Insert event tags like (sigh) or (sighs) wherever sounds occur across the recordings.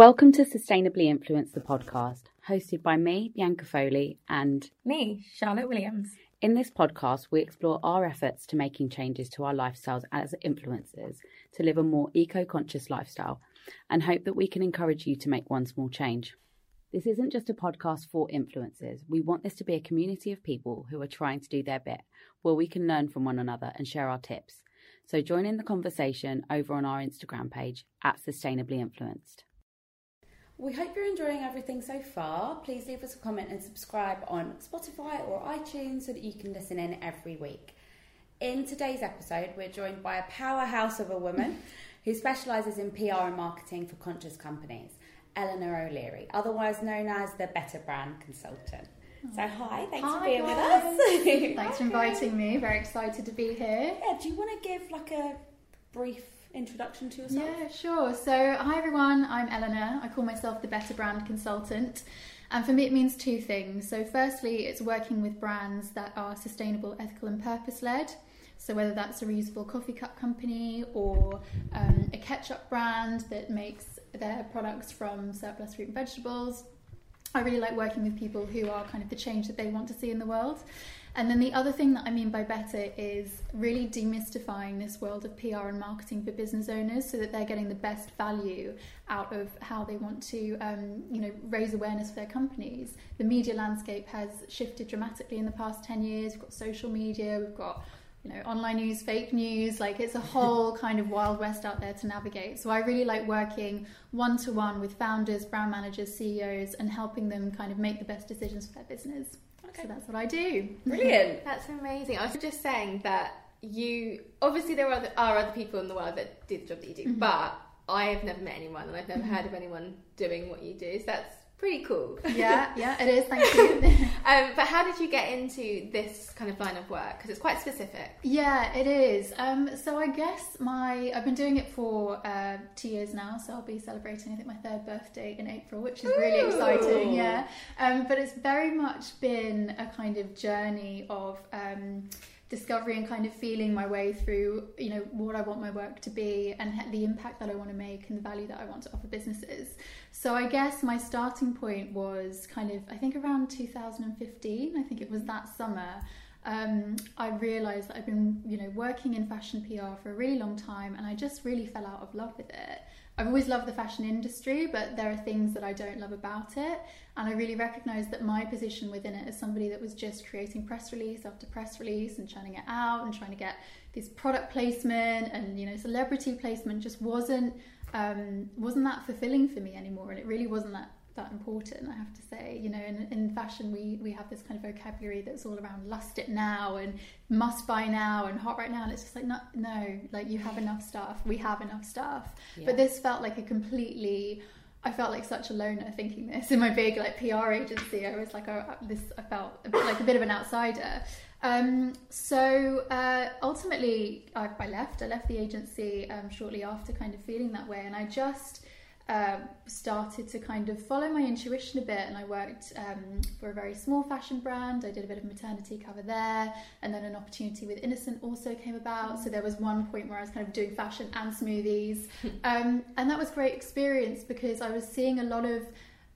Welcome to Sustainably Influence the podcast, hosted by me, Bianca Foley, and me, Charlotte Williams. In this podcast, we explore our efforts to making changes to our lifestyles as influencers to live a more eco conscious lifestyle and hope that we can encourage you to make one small change. This isn't just a podcast for influencers. We want this to be a community of people who are trying to do their bit, where we can learn from one another and share our tips. So join in the conversation over on our Instagram page at Sustainably Influenced. We hope you're enjoying everything so far. Please leave us a comment and subscribe on Spotify or iTunes so that you can listen in every week. In today's episode, we're joined by a powerhouse of a woman (laughs) who specialises in PR and marketing for conscious companies, Eleanor O'Leary, otherwise known as the Better Brand Consultant. So, hi, thanks hi, for being guys. with us. (laughs) thanks for inviting me. Very excited to be here. Yeah, do you want to give like a brief introduction to yourself? Yeah, sure. So, hi everyone, I'm Eleanor. I call myself the Better Brand Consultant. And for me, it means two things. So, firstly, it's working with brands that are sustainable, ethical, and purpose led. So, whether that's a reusable coffee cup company or um, a ketchup brand that makes their products from surplus fruit and vegetables, I really like working with people who are kind of the change that they want to see in the world. And then the other thing that I mean by better is really demystifying this world of PR and marketing for business owners so that they're getting the best value out of how they want to, um, you know, raise awareness for their companies. The media landscape has shifted dramatically in the past 10 years. We've got social media, we've got you know, online news, fake news, like it's a whole (laughs) kind of wild west out there to navigate. So I really like working one to one with founders, brand managers, CEOs, and helping them kind of make the best decisions for their business. Okay. So that's what I do. Brilliant. (laughs) that's amazing. I was just saying that you obviously there are other, are other people in the world that do the job that you do, mm-hmm. but I have never met anyone and I've never mm-hmm. heard of anyone doing what you do. So that's pretty cool. Yeah, (laughs) yeah, it is. Thank you. (laughs) um, but how did you get into this kind of line of work? Because it's quite specific. Yeah, it is. Um, so I guess my I've been doing it for uh, two years now. So I'll be celebrating I think my third birthday in April, which is Ooh. really exciting. Yeah, um, but it's very much been a kind of journey of. Discovery and kind of feeling my way through you know what I want my work to be and the impact that I want to make and the value that I want to offer businesses. So I guess my starting point was kind of I think around 2015. I think it was that summer. Um, I realised that I've been you know working in fashion PR for a really long time and I just really fell out of love with it. I've always loved the fashion industry, but there are things that I don't love about it. And I really recognised that my position within it as somebody that was just creating press release after press release and churning it out and trying to get this product placement and you know celebrity placement just wasn't um, wasn't that fulfilling for me anymore. And it really wasn't that that important, I have to say. You know, in, in fashion, we, we have this kind of vocabulary that's all around lust it now and must buy now and hot right now. And it's just like, no, no like you have enough stuff. We have enough stuff. Yeah. But this felt like a completely, I felt like such a loner thinking this in my big like PR agency. I was like, oh, this, I felt a bit, like a bit of an outsider. Um, so uh, ultimately, I, I, left. I left the agency um, shortly after, kind of feeling that way, and I just uh, started to kind of follow my intuition a bit and I worked um, for a very small fashion brand. I did a bit of maternity cover there and then an opportunity with Innocent also came about. So there was one point where I was kind of doing fashion and smoothies. (laughs) um, and that was great experience because I was seeing a lot of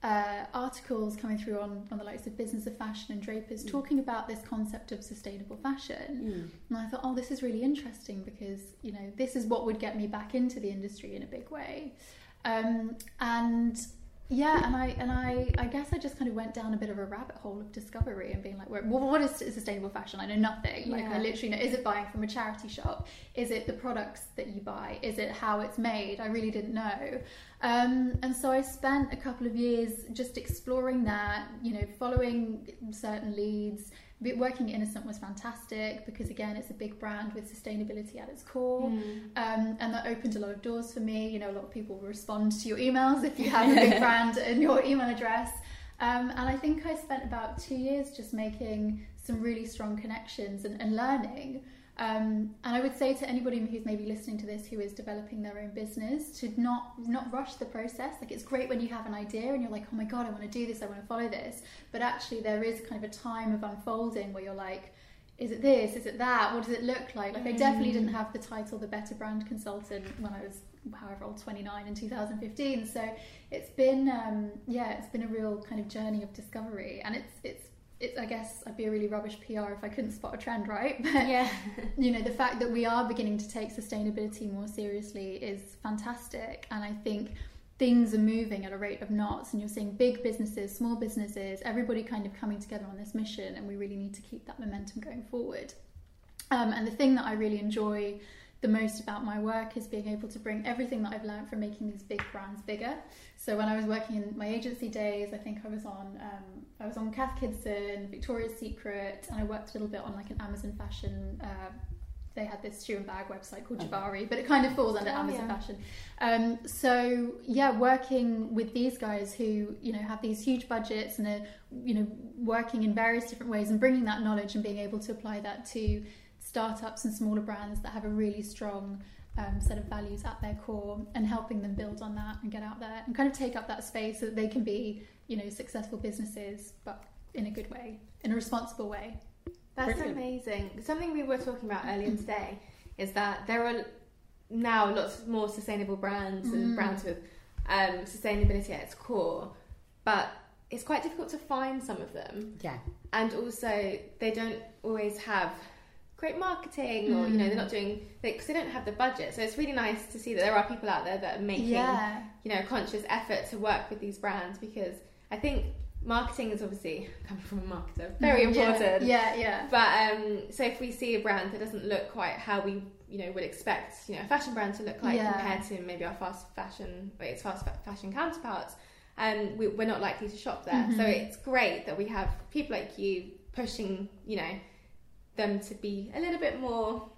uh, articles coming through on, on the likes of Business of Fashion and Drapers mm. talking about this concept of sustainable fashion. Mm. And I thought, oh, this is really interesting because, you know, this is what would get me back into the industry in a big way. Um, and yeah, and I and I I guess I just kind of went down a bit of a rabbit hole of discovery and being like, well, what is sustainable fashion? I know nothing. Like I literally know, is it buying from a charity shop? Is it the products that you buy? Is it how it's made? I really didn't know. Um, and so I spent a couple of years just exploring that, you know, following certain leads, working at Innocent was fantastic because again it's a big brand with sustainability at its core. Mm. um, and that opened a lot of doors for me. You know a lot of people respond to your emails if you have a big (laughs) brand in your email address. Um, and I think I spent about two years just making some really strong connections and, and learning um, and I would say to anybody who's maybe listening to this who is developing their own business to not not rush the process. Like it's great when you have an idea and you're like, oh my god, I want to do this, I want to follow this. But actually, there is kind of a time of unfolding where you're like, is it this? Is it that? What does it look like? Like I definitely didn't mm. have the title the better brand consultant when I was however old 29 in 2015 so it's been um, yeah it's been a real kind of journey of discovery and it's it's I guess I'd be a really rubbish PR if I couldn't spot a trend, right? (laughs) But Yeah. you know, the fact that we are beginning to take sustainability more seriously is fantastic, and I think things are moving at a rate of knots, and you're seeing big businesses, small businesses, everybody kind of coming together on this mission, and we really need to keep that momentum going forward. Um, and the thing that I really enjoy the most about my work is being able to bring everything that I've learned from making these big brands bigger. So when I was working in my agency days, I think I was on um, I was on Cath Kidston, Victoria's Secret, and I worked a little bit on like an Amazon fashion. Uh, they had this shoe and bag website called Okay. Javari, but it kind of falls under Oh, Amazon yeah. fashion. Um, so yeah, working with these guys who you know have these huge budgets and are you know working in various different ways and bringing that knowledge and being able to apply that to startups and smaller brands that have a really strong um, set of values at their core and helping them build on that and get out there and kind of take up that space so that they can be you know successful businesses but in a good way in a responsible way That's Brilliant. amazing. Something we were talking about earlier today is that there are now lots more sustainable brands and Mm. brands with um, sustainability at its core, but it's quite difficult to find some of them. Yeah. And also, they don't always have great marketing, or you know, they're not doing because they don't have the budget. So it's really nice to see that there are people out there that are making yeah you know, conscious effort to work with these brands because I think marketing is obviously (laughs) coming from a marketer very (laughs) important. yeah yeah yeah. But um, so if we see a brand that doesn't look quite how we you know would expect you know a fashion brand to look like Yeah. compared to maybe our fast fashion its fast fashion counterparts, um, we, we're not likely to shop there. So Mhm. it's great that we have people like you pushing you know them to be a little bit more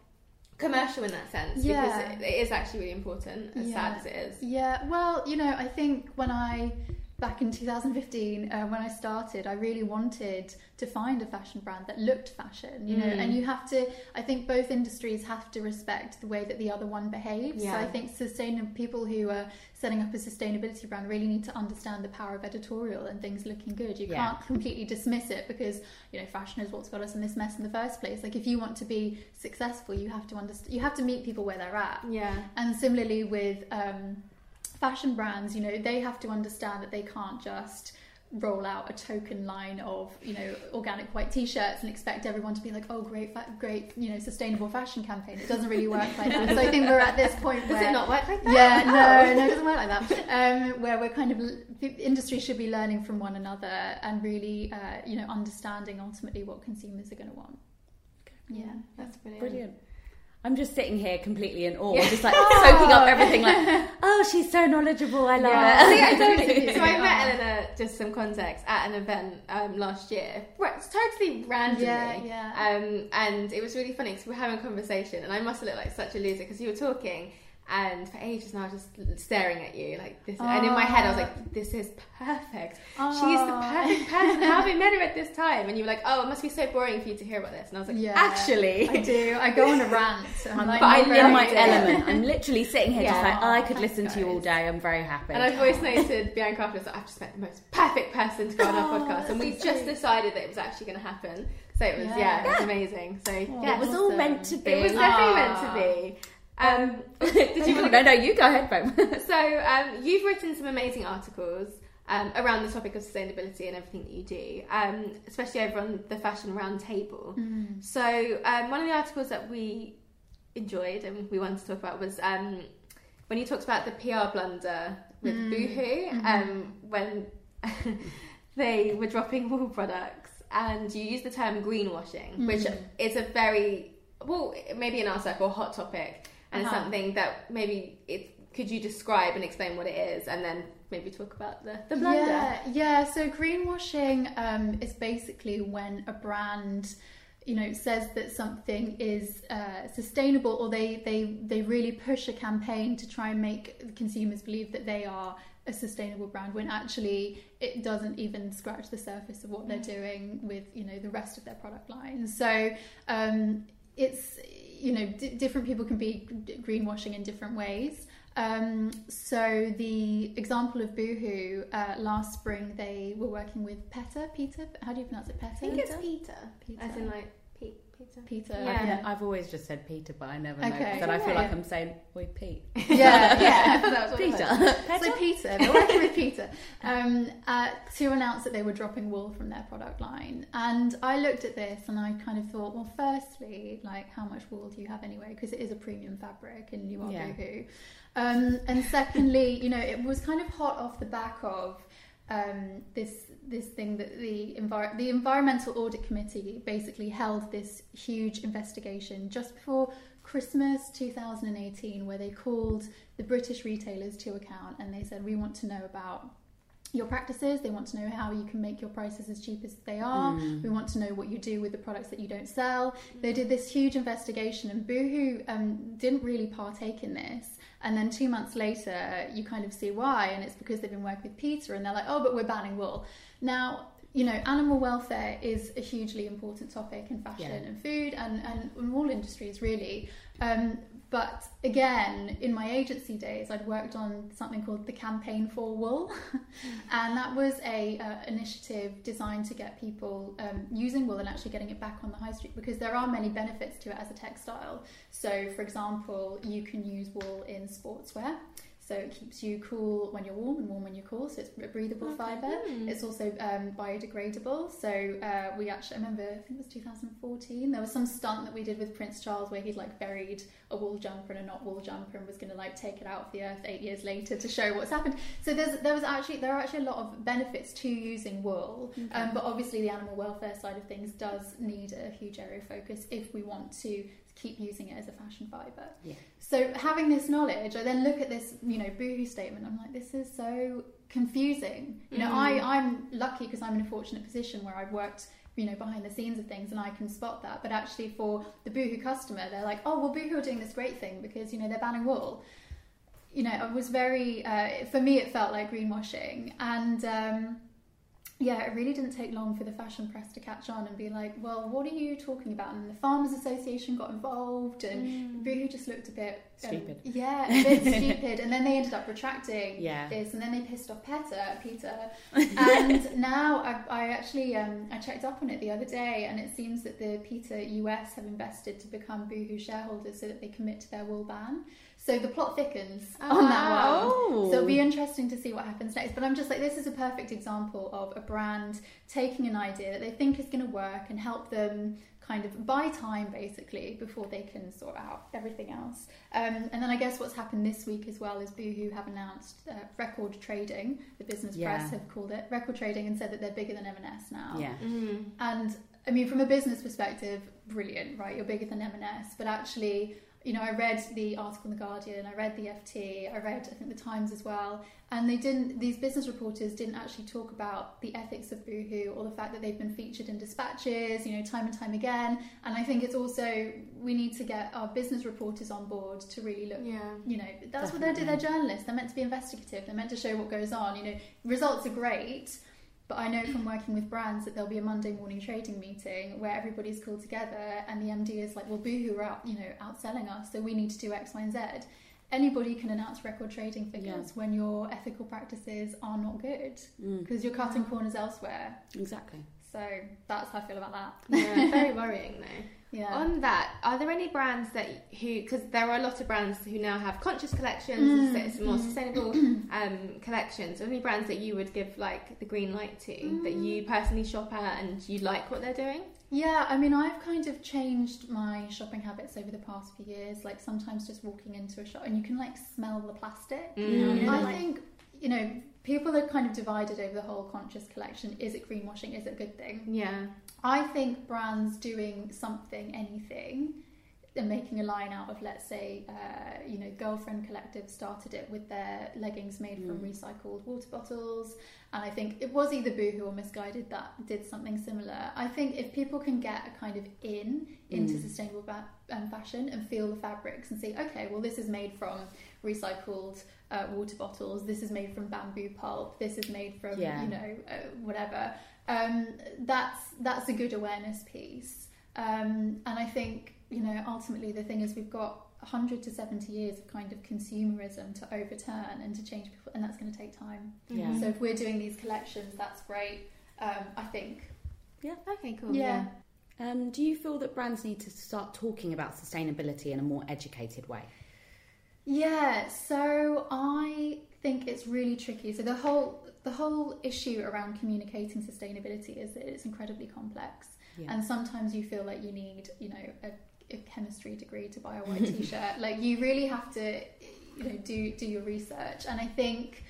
commercial in that sense Yeah. because it, it is actually really important as sad as it is. Yeah, well, you know, I think when I back in 2015 uh, when I started, I really wanted to find a fashion brand that looked fashion, you know, Mm. and you have to. I think both industries have to respect the way that the other one behaves. So Yeah. I think sustainable people who are setting up a sustainability brand really need to understand the power of editorial and things looking good. You Yeah. can't completely dismiss it because you know fashion is what's got us in this mess in the first place. Like if you want to be successful, you have to understand. You have to meet people where they're at. Yeah. And similarly with um, fashion brands, you know, they have to understand that they can't just roll out a token line of you know organic white t-shirts and expect everyone to be like oh great fa- great you know sustainable fashion campaign it doesn't really work like that so i think we're at this point Does where it not work like that? yeah, Oh. no, (laughs) no, it doesn't work like that. Um, where we're kind of the industry should be learning from one another and really, uh, you know, understanding ultimately what consumers are going to want. Yeah, That's brilliant. Brilliant. I'm just sitting here completely in awe, Yeah. just like soaking up everything. Like, (laughs) oh, she's so knowledgeable. I love Yeah. So, it. totally. Thank you. so I met Oh. Eleanor, just some context, at an event um, last year. Right, totally randomly. Yeah, yeah. Um, and it was really funny because we were having a conversation, and I must have looked like such a loser because you were talking, and for ages now, I was just staring at you like this. And in my head, I was like, ah. "This is perfect. She's the ah. perfect (laughs) person. How have we met her at this time?" And you were like, "Oh, it must be so boring for you to hear about this." And I was like, Yeah, "Actually, I do. I go on a rant. (laughs) I'm like, but I'm in my good. element. I'm literally sitting here just Yeah. like, I could listen to you all day. I'm very happy. And I've always noted Bianca after this, I've just met the most perfect person to go on our Oh, podcast, and we that's just sweet. decided that it was actually going to happen. So it was, yeah, Yeah. it was amazing. So Oh, yeah, it was all meant to be. it was definitely meant Ah. to be. Um, (laughs) did you want no, to no, you go ahead, babe. (laughs) So um, you've written some amazing articles. Um, around the topic of sustainability and everything that you do, um, especially over on the Fashion Roundtable. Mm. So um, one of the articles that we enjoyed and we wanted to talk about was um, when you talked about the PR blunder with Mm. Boohoo Mhm. um, when (laughs) they were dropping wool products, and you used the term greenwashing, which Mm. is a very well, maybe in our circle, hot topic, and Uh-huh. something that maybe it could you describe and explain what it is, and then maybe talk about the the blunder. Yeah, yeah. So greenwashing um, is basically when a brand, you know, says that something is uh, sustainable, or they they they really push a campaign to try and make consumers believe that they are a sustainable brand when actually it doesn't even scratch the surface of what they're doing with you know the rest of their product line. So um, it's you know d- different people can be greenwashing in different ways. Um, so the example of Boohoo uh, last spring, they were working with PETA. Peter, how do you pronounce it? PETA. I think it's Peter, Peter. as in like. Peter. Peter. Yeah. I've always just said Peter, but I never Okay. know. Then I feel like I'm saying, "Oi, Pete." (laughs) (laughs) yeah, yeah. (laughs) That's was. Peter. So Peter, they're working with Peter um, uh, to announce that they were dropping wool from their product line. And I looked at this and I kind of thought, well, firstly, like how much wool do you have anyway? Because it is a premium fabric and you are Yeah. boohoo. Um, and secondly, you know, it was kind of hot off the back of um, this this thing that the envir- the environmental audit committee basically held this huge investigation just before Christmas 2018, where they called the British retailers to account and they said, we want to know about your practices. They want to know how you can make your prices as cheap as they are. Mm. We want to know what you do with the products that you don't sell. They did this huge investigation, and Boohoo um, didn't really partake in this. And then two months later, you kind of see why, and it's because they've been working with Peter, and they're like, oh, but we're banning wool. Now, you know, animal welfare is a hugely important topic in fashion Yeah. and food and, and in all industries, really. Um, but again, in my agency days, I'd worked on something called the Campaign for Wool, (laughs) and that was a uh, initiative designed to get people um, using wool and actually getting it back on the high street because there are many benefits to it as a textile. So, for example, you can use wool in sportswear. So it keeps you cool when you're warm and warm when you're cool. So it's a breathable fibre. Mm. It's also um, biodegradable. So uh, we actually, I remember, I think it was 2014. There was some stunt that we did with Prince Charles where he'd like buried a wool jumper and a not wool jumper and was going to like take it out of the earth eight years later to show what's happened. So there's there was actually there are actually a lot of benefits to using wool, um, but obviously the animal welfare side of things does need a huge area of focus if we want to keep using it as a fashion fibre. Yeah. So having this knowledge, I then look at this, you know, boohoo statement. I'm like, this is so confusing. You know, Mm. I I'm lucky because I'm in a fortunate position where I've worked, you know, behind the scenes of things and I can spot that. But actually, for the boohoo customer, they're like, oh, well, boohoo are doing this great thing because you know they're banning wool. You know, I was very. Uh, for me, it felt like greenwashing, and. Um, yeah, it really didn't take long for the fashion press to catch on and be like, well, what are you talking about? And the Farmers Association got involved, and Boohoo just looked a bit um, Stupid. yeah, a bit (laughs) stupid. And then they ended up retracting Yeah. this, and then they pissed off Peter, Peter. (laughs) And now I, I actually um, I checked up on it the other day, and it seems that the Peter US have invested to become Boohoo shareholders so that they commit to their wool ban. So the plot thickens Oh, on that wow. one. So it'll be interesting to see what happens next. But I'm just like, this is a perfect example of a brand taking an idea that they think is going to work and help them kind of buy time basically before they can sort out everything else. Um, and then I guess what's happened this week as well is Boohoo have announced uh, record trading. The business Yeah. press have called it record trading and said that they're bigger than M&S now. Yeah. Mm. And I mean, from a business perspective, brilliant, right? You're bigger than M&S, but actually, you know, I read the article in the Guardian, I read the FT, I read I think the Times as well, and they didn't. These business reporters didn't actually talk about the ethics of Boohoo or the fact that they've been featured in dispatches, you know, time and time again. And I think it's also we need to get our business reporters on board to really look Yeah. you know that's what they do they're journalists they're meant to be investigative they're meant to show what goes on you know results are great but I know from working with brands that there'll be a Monday morning trading meeting where everybody's called together and the MD is like, well, Boohoo we're out, you know, outselling us, so we need to do X, Y, and Z. Anybody can announce record trading figures Yeah. when your ethical practices are not good Mm, because you're cutting corners elsewhere. exactly. So that's how I feel about that. (laughs) Yeah, (laughs) very worrying though. Yeah. On that, are there any brands that who because there are a lot of brands who now have conscious collections, Mm, and more mm. sustainable (clears throat) um, collections? Are any brands that you would give like the green light to that you personally shop at and you like what they're doing? Yeah, I mean, I've kind of changed my shopping habits over the past few years. Like sometimes just walking into a shop and you can like smell the plastic. Mm. You know, I Like- think you know people are kind of divided over the whole conscious collection. Is it greenwashing? Is it a good thing? Yeah. I think brands doing something, anything, and making a line out of, let's say, uh, you know, Girlfriend Collective started it with their leggings made from Mm. recycled water bottles, and I think it was either Boohoo or Missguided that did something similar. I think if people can get a kind of in into Mm. sustainable ba- um, fashion and feel the fabrics and see, okay, well, this is made from recycled uh, water bottles. This is made from bamboo pulp. This is made from Yeah. you know uh, whatever. Um, that's that's a good awareness piece. Um, and I think you know ultimately the thing is we've got 100 to 70 years of kind of consumerism to overturn and to change people, and that's going to take time. Yeah. Mhm. So if we're doing these collections, that's great. Um, I think. Yeah, okay, cool. Yeah. Um, do you feel that brands need to start talking about sustainability in a more educated way? Yeah, so I think it's really tricky. So the whole the whole issue around communicating sustainability is that it's incredibly complex, yeah. and sometimes you feel like you need, you know, a, a chemistry degree to buy a white (laughs) t-shirt. like you really have to, you know, do do your research. And I think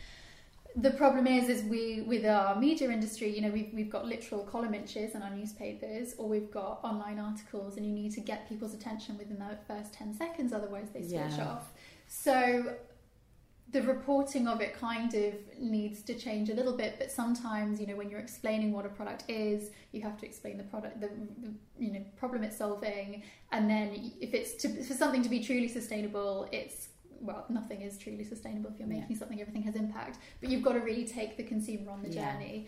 the problem is is we with our media industry you know we've, we've got literal column inches in our newspapers or we've got online articles and you need to get people's attention within the first 10 seconds otherwise they switch yeah. off so the reporting of it kind of needs to change a little bit but sometimes you know when you're explaining what a product is you have to explain the product the, the you know problem it's solving and then if it's to, for something to be truly sustainable it's well, nothing is truly sustainable if you're making yeah. something, everything has impact. But you've got to really take the consumer on the journey.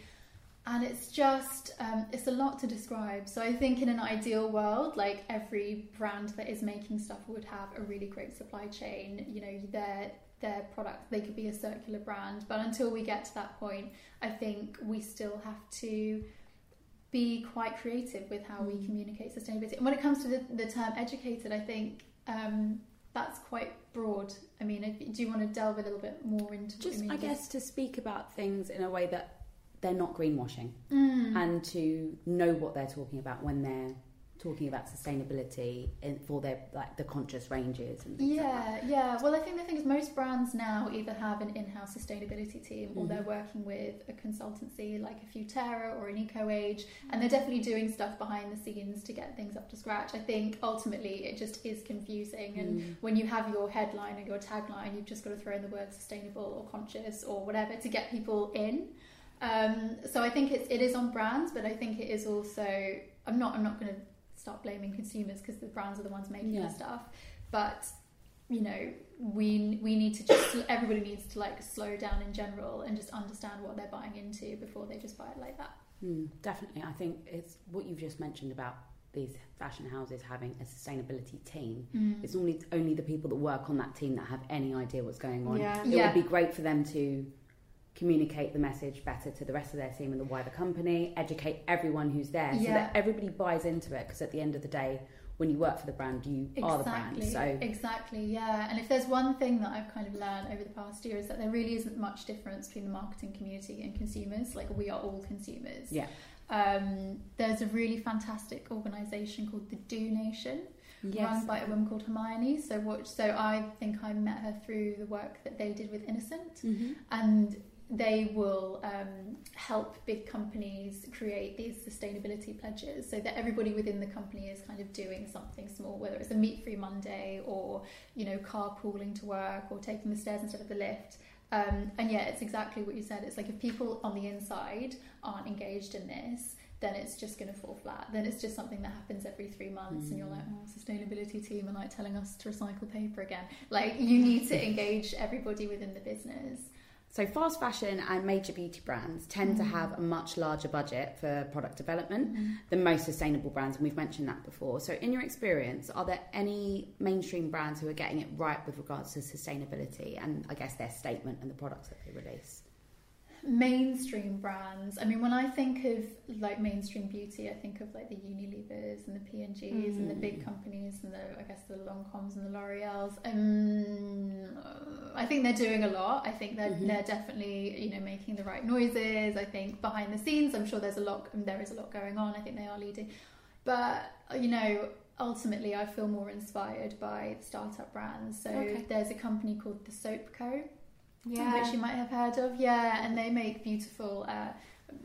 And it's just, um, it's a lot to describe. So I think in an ideal world, like every brand that is making stuff would have a really great supply chain. You know, their their product, they could be a circular brand. But until we get to that point, I think we still have to be quite creative with how mm. we communicate sustainability. And when it comes to the, the term educated, I think um, that's quite broad. I mean, do you want to delve a little bit more into? Just, I guess, to speak about things in a way that they're not greenwashing, mm. and to know what they're talking about when they're talking about sustainability in, for their like the conscious ranges and yeah like yeah well i think the thing is most brands now either have an in-house sustainability team or mm-hmm. they're working with a consultancy like a Futerra or an EcoAge and they're definitely doing stuff behind the scenes to get things up to scratch i think ultimately it just is confusing and mm. when you have your headline or your tagline you've just got to throw in the word sustainable or conscious or whatever to get people in um, so I think it's it is on brands, but I think it is also. I'm not. I'm not going to start blaming consumers because the brands are the ones making yeah. the stuff. But you know, we we need to just everybody needs to like slow down in general and just understand what they're buying into before they just buy it like that. Mm, definitely, I think it's what you've just mentioned about these fashion houses having a sustainability team. Mm. It's only only the people that work on that team that have any idea what's going on. Yeah. It yeah. would be great for them to communicate the message better to the rest of their team and the wider company, educate everyone who's there yeah. so that everybody buys into it because at the end of the day, when you work for the brand, you exactly. are the brand. So exactly, yeah. And if there's one thing that I've kind of learned over the past year is that there really isn't much difference between the marketing community and consumers. Like we are all consumers. Yeah. Um, there's a really fantastic organisation called the Do Nation. Yes. Run by a woman called Hermione. So, what? So I think I met her through the work that they did with Innocent, mm-hmm. and they will um, help big companies create these sustainability pledges so that everybody within the company is kind of doing something small, whether it's a meat free Monday or, you know, carpooling to work or taking the stairs instead of the lift. Um, and yeah, it's exactly what you said. It's like if people on the inside aren't engaged in this, then it's just going to fall flat. Then it's just something that happens every three months, mm. and you're like, mm. oh, sustainability team are like telling us to recycle paper again. Like, you need to (laughs) engage everybody within the business. So, fast fashion and major beauty brands tend mm. to have a much larger budget for product development mm. than most sustainable brands, and we've mentioned that before. So, in your experience, are there any mainstream brands who are getting it right with regards to sustainability and I guess their statement and the products that they release? Mainstream brands. I mean, when I think of like mainstream beauty, I think of like the Unilevers and the P&Gs mm. and the big mm. companies and the I guess the Lancômes and the L'Oreals. Um, I think they're doing a lot. I think they're mm-hmm. they're definitely you know making the right noises. I think behind the scenes, I'm sure there's a lot. And there is a lot going on. I think they are leading, but you know ultimately I feel more inspired by startup brands. So okay. there's a company called the Soap Co yeah. which you might have heard of. Yeah, and they make beautiful, uh,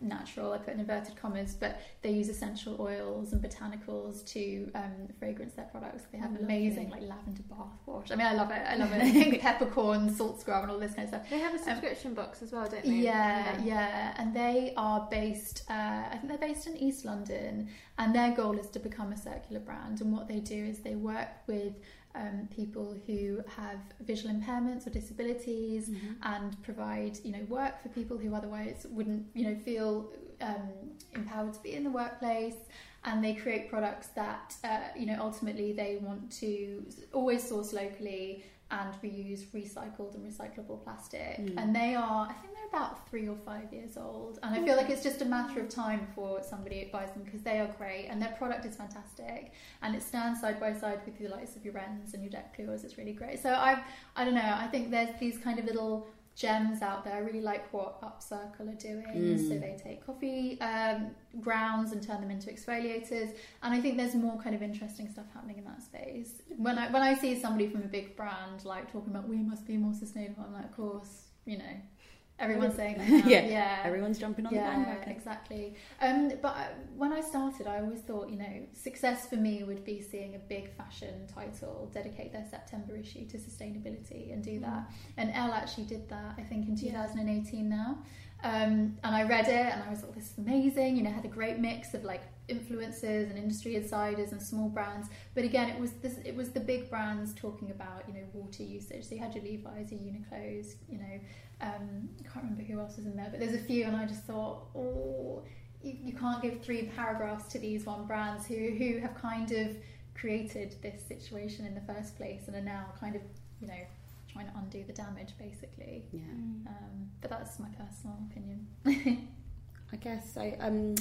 natural, I put in inverted commas, but they use essential oils and botanicals to um, fragrance their products. They have oh, amazing like lavender bath wash. I mean, I love it. I love it. (laughs) I think peppercorn, salt scrub, and all this kind of stuff. They have a um, subscription um, box as well, don't they? Yeah, yeah, yeah. And they are based. Uh, I think they're based in East London, and their goal is to become a circular brand. And what they do is they work with um, people who have visual impairments or disabilities mm-hmm. and provide you know work for people who otherwise wouldn't you know feel um, empowered to be in the workplace and they create products that uh, you know ultimately they want to always source locally and reuse recycled and recyclable plastic. Mm. And they are, I think they're about three or five years old. And I feel like it's just a matter of time before somebody buys them because they are great and their product is fantastic. And it stands side by side with the likes of your RENs and your deck Decléors. It's really great. So I, I don't know. I think there's these kind of little gems out there. I really like what Upcircle are doing. Mm. So they take coffee um, grounds and turn them into exfoliators. And I think there's more kind of interesting stuff happening in that space. When I when I see somebody from a big brand like talking about we must be more sustainable, I'm like, of course, you know, everyone's saying that. (laughs) Yeah, yeah. Everyone's jumping on the Yeah, bandwagon. exactly. Um, but when I started, I always thought, you know, success for me would be seeing a big fashion title dedicate their September issue to sustainability and do that. And Elle actually did that, I think, in Yeah. 2018 now. Um, and I read it and I was like, this is amazing. You know, had a great mix of like influencers and industry insiders and small brands. But again, it was this, it was the big brands talking about, you know, water usage. So you had your Levi's, your Uniqlo's, you know, um, I can't remember who else was in there, but there's a few, and I just thought, oh, you, you can't give three paragraphs to these one brands who who have kind of created this situation in the first place and are now kind of, you know, trying to undo the damage, basically. Yeah. Um, but that's my personal opinion. (laughs) I guess so. Um,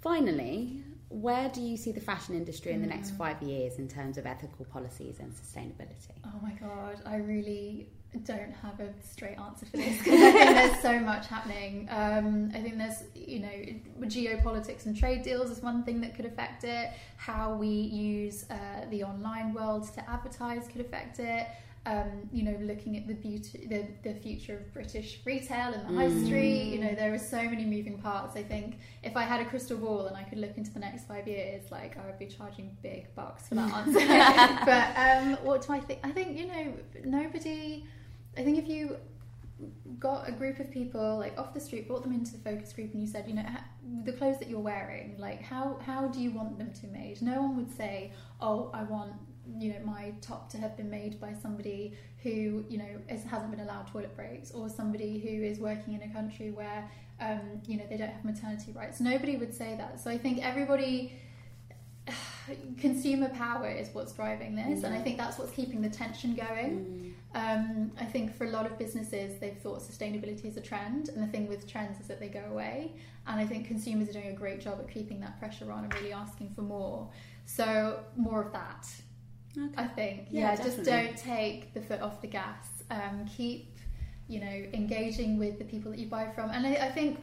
finally, where do you see the fashion industry in the next Mm. five years in terms of ethical policies and sustainability? Oh my god, I really don't have a straight answer for this (laughs) (laughs) because I think there's so much happening. Um, I think there's, you know, geopolitics and trade deals is one thing that could affect it. How we use uh, the online world to advertise could affect it. Um, you know, looking at the beauty, the, the future of British retail and the high Mm. street. You know, there are so many moving parts. I think if I had a crystal ball and I could look into the next five years, like I would be charging big bucks for that answer. (laughs) (laughs) but um, what do I think? I think you know nobody. I think if you got a group of people like off the street, brought them into the focus group, and you said, you know, ha- the clothes that you're wearing, like how how do you want them to be made? No one would say, oh, I want you know my top to have been made by somebody who you know is, hasn't been allowed toilet breaks or somebody who is working in a country where um, you know they don't have maternity rights. Nobody would say that. So i think everybody (sighs) consumer power is what's driving this and i think that's what's keeping the tension going. Um, I think for a lot of businesses, they've thought sustainability is a trend, and the thing with trends is that they go away. And I think consumers are doing a great job at keeping that pressure on and really asking for more. So more of that, Okay. I think. Yeah, Yeah, just don't take the foot off the gas. Um, keep, you know, engaging with the people that you buy from. And I, I think,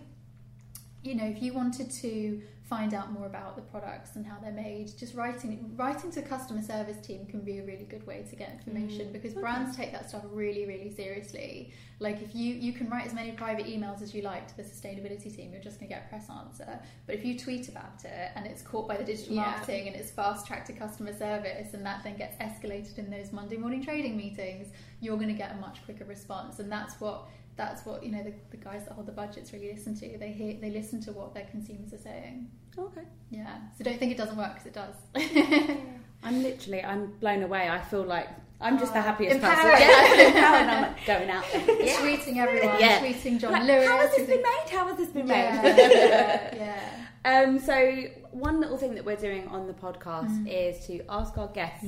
you know, if you wanted to find out more about the products and how they're made, just writing writing to customer service team can be a really good way to get information Mm, because okay. brands take that stuff really, really seriously. Like if you you can write as many private emails as you like to the sustainability team, you're just gonna get a press answer. But if you tweet about it and it's caught by the digital Yeah. marketing and it's fast tracked to customer service and that then gets escalated in those Monday morning trading meetings, you're gonna get a much quicker response. And that's what that's what you know the, the guys that hold the budgets really listen to. They hear they listen to what their consumers are saying. Okay. Yeah. So don't think it doesn't work because it does. (laughs) I'm literally, I'm blown away. I feel like I'm just the Oh, happiest empowered. person. Yeah, (laughs) empowered. I'm like going out (laughs) there. Yeah. tweeting everyone, Yeah. tweeting John Like, Lewis. how has this been made? How has this been yeah, made? yeah, yeah. Um, so one little thing that we're doing on the podcast Mm. is to ask our guests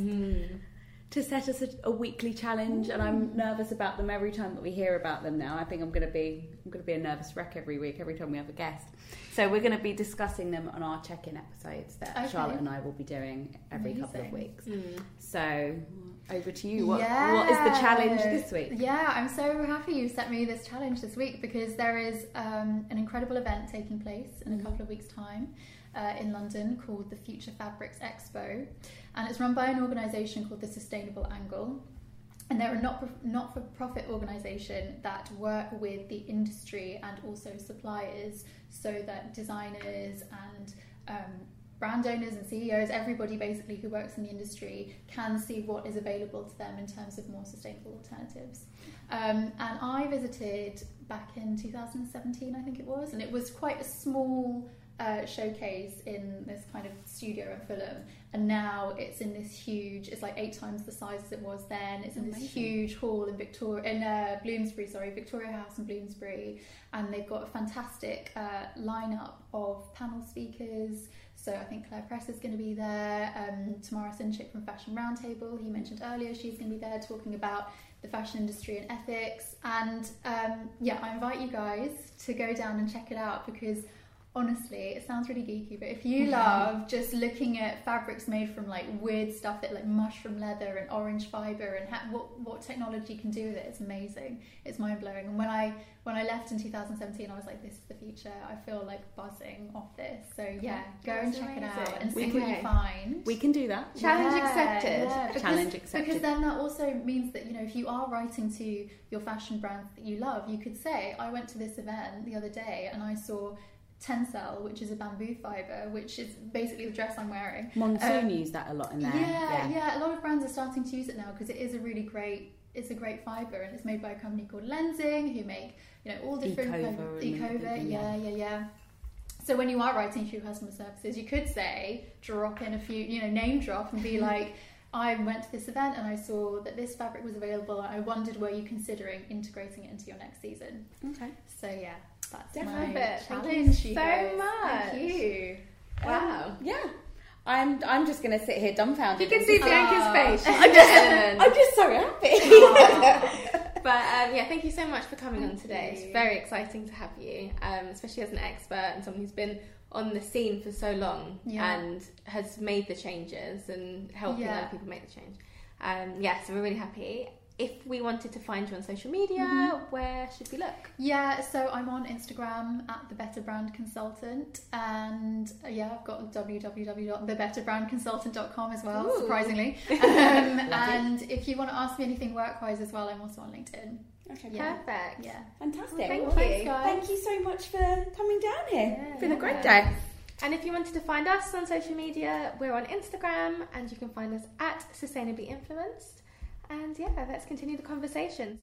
to set us a, a weekly challenge, and I'm nervous about them every time that we hear about them. Now, I think I'm going to be I'm going to be a nervous wreck every week, every time we have a guest. So we're going to be discussing them on our check-in episodes that Okay. Charlotte and I will be doing every couple of weeks. Mm. So over to you. What, Yeah. what is the challenge this week? Yeah, I'm so happy you set me this challenge this week because there is um, an incredible event taking place in Mhm. a couple of weeks' time uh, in London called the Future Fabrics Expo, and it's run by an organisation called the Sustainable Angle. And they're a not not for profit organisation that work with the industry and also suppliers, so that designers and um, brand owners and CEOs, everybody basically who works in the industry, can see what is available to them in terms of more sustainable alternatives. Um, and I visited back in 2017, I think it was, and it was quite a small uh, showcase in this kind of studio in Fulham. And now it's in this huge, it's like eight times the size as it was then. It's in Amazing. this huge hall in Victoria, in uh, Bloomsbury, sorry, Victoria House in Bloomsbury. And they've got a fantastic uh, lineup of panel speakers, So I think Claire Press is going to be there. Um, Tamara Cincik from Fashion Roundtable, he mentioned earlier, she's going to be there talking about the fashion industry and ethics. And um, yeah, I invite you guys to go down and check it out because honestly, it sounds really geeky, but if you love just looking at fabrics made from like weird stuff that like mushroom leather and orange fiber and ha- what what technology can do with it, it's amazing. It's mind blowing. And when I when I left in 2017, I was like, this is the future. I feel like buzzing off this. So yeah, go and That's check it out and We see what can- you find. We can do that. Challenge Yeah, accepted. yeah, because- Challenge accepted. Because then that also means that you know if you are writing to your fashion brands that you love, you could say, "I went to this event the other day and I saw Tencel, which is a bamboo fiber, which is basically the dress I'm wearing." Monsoon Um, used that a lot in there. Yeah, yeah, A lot of brands are starting to use it now because it is a really great. It's a great fiber, and it's made by a company called Lenzing, who make you know all different Ecova kind of Ecova. Yeah, yeah, yeah. So when you are writing to customer services, you could say drop in a few, you know, name drop and be (laughs) like, I went to this event and I saw that this fabric was available. I wondered were you considering integrating it into your next season? Okay. So yeah, that's my it. Thank challenge. you you so guys. much. Thank you. Wow. Yeah. I'm I'm just gonna sit here dumbfounded. You can see Bianca's Oh. face. She's I'm just. I'm just so happy. (laughs) But um, yeah, thank you so much for coming on today. you. It's very exciting to have you, um, especially as an expert and someone who's been on the scene for so long Yeah. and has made the changes and helping Yeah. other people make the change. Um, yeah, so we're really happy. If we wanted to find you on social media, Mhm. where should we look? Yeah, so I'm on Instagram at the Better Brand Consultant, and uh, yeah, I've got www.thebetterbrandconsultant.com as well, Ooh. surprisingly. (laughs) Um, and if you want to ask me anything work-wise as well, I'm also on LinkedIn. okay. Yeah. Perfect. Yeah. Fantastic. Thank Well, you. Guys. Thank you so much for coming down here. Yeah, it's been a great day. And if you wanted to find us on social media, we're on Instagram and you can find us at Sustainably Influenced. And yeah, let's continue the conversation.